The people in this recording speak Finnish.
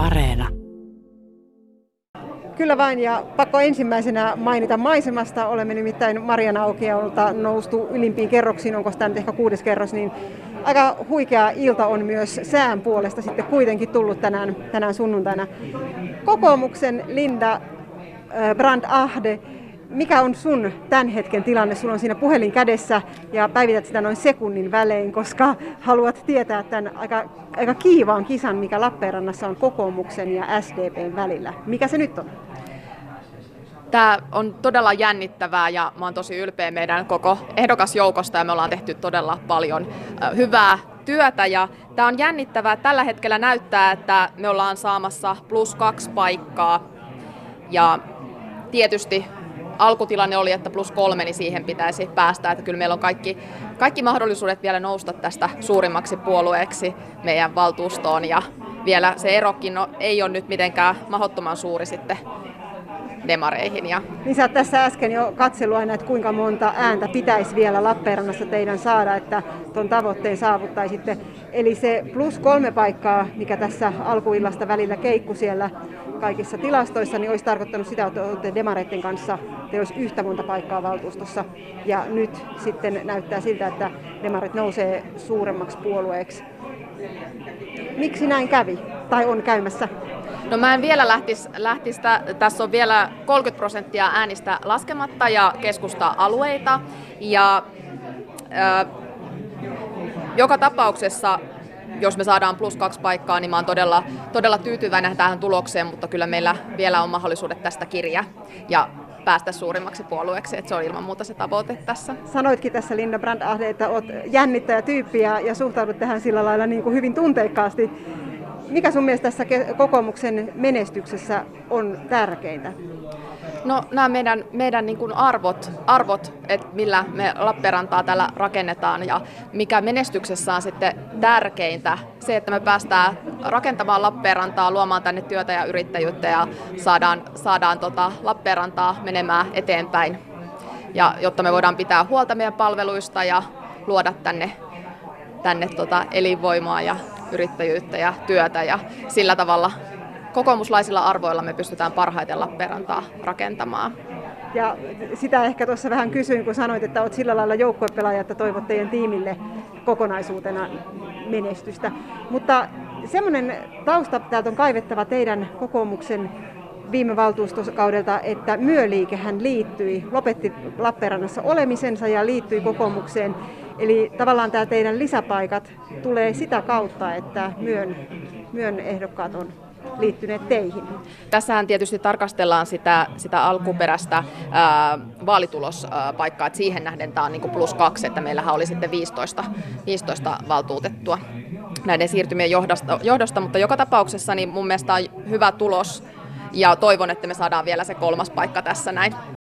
Areena. Kyllä vain, ja pakko ensimmäisenä mainita maisemasta. Olemme nimittäin Marian Aukiolta noustu ylimpiin kerroksiin, onko tämä nyt ehkä kuudes kerros, niin aika huikea ilta on myös sään puolesta sitten kuitenkin tullut tänään, tänään sunnuntaina. Kokoomuksen Linda Brand Ahde, mikä on sun tämän hetken tilanne? Sulla on siinä puhelin kädessä ja päivität sitä noin sekunnin välein, koska haluat tietää tämän aika, aika kiivaan kisan, mikä Lappeenrannassa on kokoomuksen ja SDPn välillä. Mikä se nyt on? Tämä on todella jännittävää ja mä oon tosi ylpeä meidän koko ehdokasjoukosta ja me ollaan tehty todella paljon hyvää työtä ja tämä on jännittävää. Tällä hetkellä näyttää, että me ollaan saamassa plus kaksi paikkaa ja tietysti alkutilanne oli, että plus kolme, niin siihen pitäisi päästä. Että kyllä meillä on kaikki, kaikki mahdollisuudet vielä nousta tästä suurimmaksi puolueeksi meidän valtuustoon ja vielä se erokin no, ei ole nyt mitenkään mahdottoman suuri sitten demareihin. Ja... Niin sä tässä äsken jo katsellut aina, että kuinka monta ääntä pitäisi vielä Lappeenrannassa teidän saada, että tuon tavoitteen saavuttaisitte. Eli se plus kolme paikkaa, mikä tässä alkuillasta välillä keikku siellä kaikissa tilastoissa, niin olisi tarkoittanut sitä, että olette demareiden kanssa, te olisi yhtä monta paikkaa valtuustossa. Ja nyt sitten näyttää siltä, että demarit nousee suuremmaksi puolueeksi. Miksi näin kävi? Tai on käymässä? No mä en vielä lähtisi, lähtisi tässä on vielä 30 prosenttia äänistä laskematta ja keskusta-alueita. Ja äh, joka tapauksessa jos me saadaan plus kaksi paikkaa, niin mä oon todella, todella tyytyväinen tähän tulokseen, mutta kyllä meillä vielä on mahdollisuudet tästä kirja ja päästä suurimmaksi puolueeksi, että se on ilman muuta se tavoite tässä. Sanoitkin tässä Linda Brandahde, että olet jännittäjä tyyppi ja, ja suhtaudut tähän sillä lailla niin kuin hyvin tunteikkaasti. Mikä sun mielestä tässä kokoomuksen menestyksessä on tärkeintä? No nämä meidän, meidän niin kuin arvot, arvot että millä me Lappeenrantaa täällä rakennetaan ja mikä menestyksessä on sitten tärkeintä, se, että me päästään rakentamaan Lappeenrantaa, luomaan tänne työtä ja yrittäjyyttä ja saadaan, saadaan tota Lappeenrantaa menemään eteenpäin. Ja jotta me voidaan pitää huolta meidän palveluista ja luoda tänne, tänne tota elinvoimaa ja yrittäjyyttä ja työtä ja sillä tavalla kokoomuslaisilla arvoilla me pystytään parhaiten Lappeenrantaa rakentamaan. Ja sitä ehkä tuossa vähän kysyin, kun sanoit, että olet sillä lailla joukkuepelaaja, että toivot teidän tiimille kokonaisuutena menestystä. Mutta semmoinen tausta täältä on kaivettava teidän kokoomuksen viime valtuustokaudelta, että myöliikehän liittyi, lopetti Lappeenrannassa olemisensa ja liittyi kokoomukseen. Eli tavallaan tämä teidän lisäpaikat tulee sitä kautta, että myön, myön ehdokkaat on liittyneet teihin? Tässähän tietysti tarkastellaan sitä, sitä alkuperäistä ää, vaalitulospaikkaa, että siihen nähden tämä on niin plus kaksi, että meillähän oli sitten 15, 15 valtuutettua näiden siirtymien johdosta, johdosta, mutta joka tapauksessa niin mun mielestä on hyvä tulos ja toivon, että me saadaan vielä se kolmas paikka tässä näin.